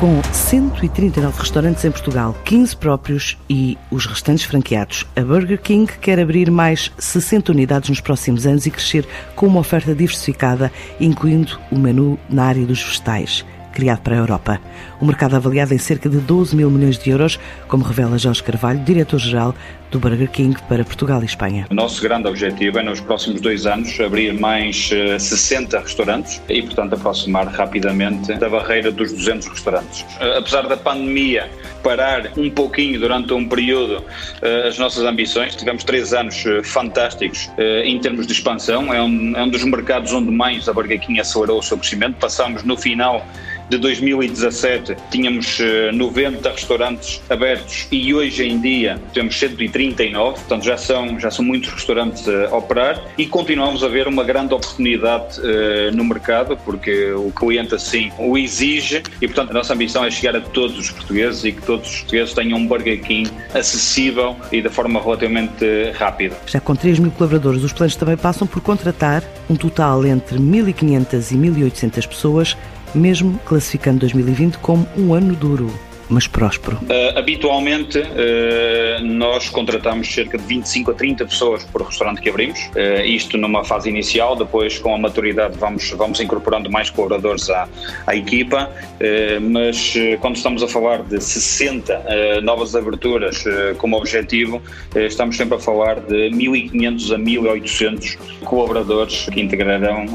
Com 139 restaurantes em Portugal, 15 próprios e os restantes franqueados, a Burger King quer abrir mais 60 unidades nos próximos anos e crescer com uma oferta diversificada, incluindo o menu na área dos vegetais criado para a Europa. O mercado avaliado em cerca de 12 mil milhões de euros, como revela Jorge Carvalho, diretor-geral do Burger King para Portugal e Espanha. O nosso grande objetivo é, nos próximos dois anos, abrir mais 60 eh, restaurantes e, portanto, aproximar rapidamente da barreira dos 200 restaurantes. Eh, apesar da pandemia parar um pouquinho durante um período eh, as nossas ambições, tivemos três anos fantásticos em termos de expansão. É um, é um dos mercados onde mais a Burger King acelerou o seu crescimento. Passamos no final de 2017 tínhamos 90 eh, restaurantes abertos e hoje em dia temos 139, portanto já são, já são muitos restaurantes a operar e continuamos a ver uma grande oportunidade uh, no mercado porque o cliente assim o exige e portanto a nossa ambição é chegar a todos os portugueses e que todos os portugueses tenham um Burger King acessível e de forma relativamente rápida. Já com 3 mil colaboradores, os planos também passam por contratar um total entre 1.500 e 1.800 pessoas mesmo classificando 2020 como um ano duro mas próspero? Uh, habitualmente, uh, nós contratamos cerca de 25 a 30 pessoas por restaurante que abrimos, uh, isto numa fase inicial, depois com a maturidade vamos, vamos incorporando mais colaboradores à, à equipa, mas quando estamos a falar de 60 novas aberturas como objetivo, estamos sempre a falar de 1.500 a 1.800 colaboradores que integrarão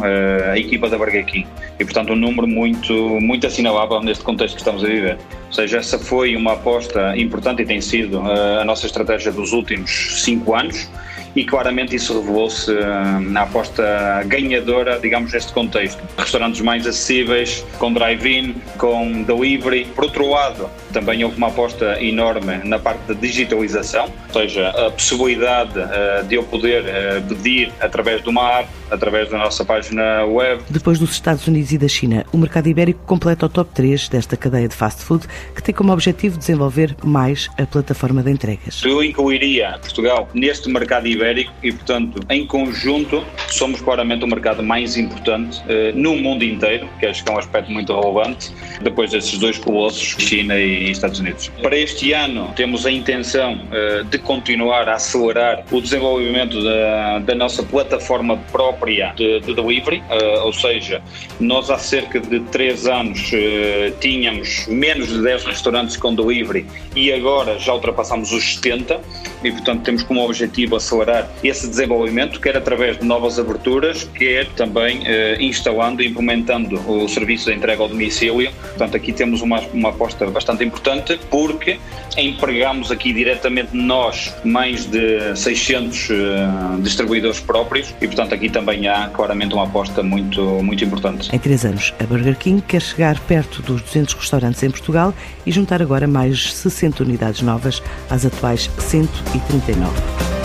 a equipa da Burger King. E, portanto, um número muito, muito assinalável neste contexto que estamos a viver. Ou seja, essa foi uma aposta importante e tem sido uh, a nossa estratégia dos últimos cinco anos e claramente isso revelou-se uh, na aposta ganhadora, digamos, neste contexto. Restaurantes mais acessíveis, com drive-in, com delivery. Por outro lado, também houve uma aposta enorme na parte da digitalização, ou seja, a possibilidade uh, de eu poder uh, pedir através de uma app, através da nossa página web. Depois dos Estados Unidos e da China, o mercado ibérico completa o top 3 desta cadeia de fast food, que tem como objetivo desenvolver mais a plataforma de entregas. Eu incluiria Portugal neste mercado ibérico e, portanto, em conjunto, somos claramente o mercado mais importante uh, no mundo inteiro, que acho que é um aspecto muito relevante, depois desses dois colossos, China e Estados Unidos. Para este ano, temos a intenção uh, de continuar a acelerar o desenvolvimento da, da nossa plataforma própria de, de delivery, uh, ou seja, nós há cerca de três anos uh, tínhamos menos de 10 restaurantes com delivery e agora já ultrapassamos os 70 e, portanto, temos como objetivo acelerar esse desenvolvimento, quer através de novas aberturas, quer também instalando e implementando o serviço de entrega ao domicílio. Portanto, aqui temos uma, uma aposta bastante importante porque empregamos aqui diretamente nós mais de 600 uh, eh, distribuidores próprios e, portanto, aqui também há claramente uma aposta muito, muito importante. Em três anos, a Burger King quer chegar perto dos 200 restaurantes em Portugal e juntar agora mais 60 unidades novas às atuais 139.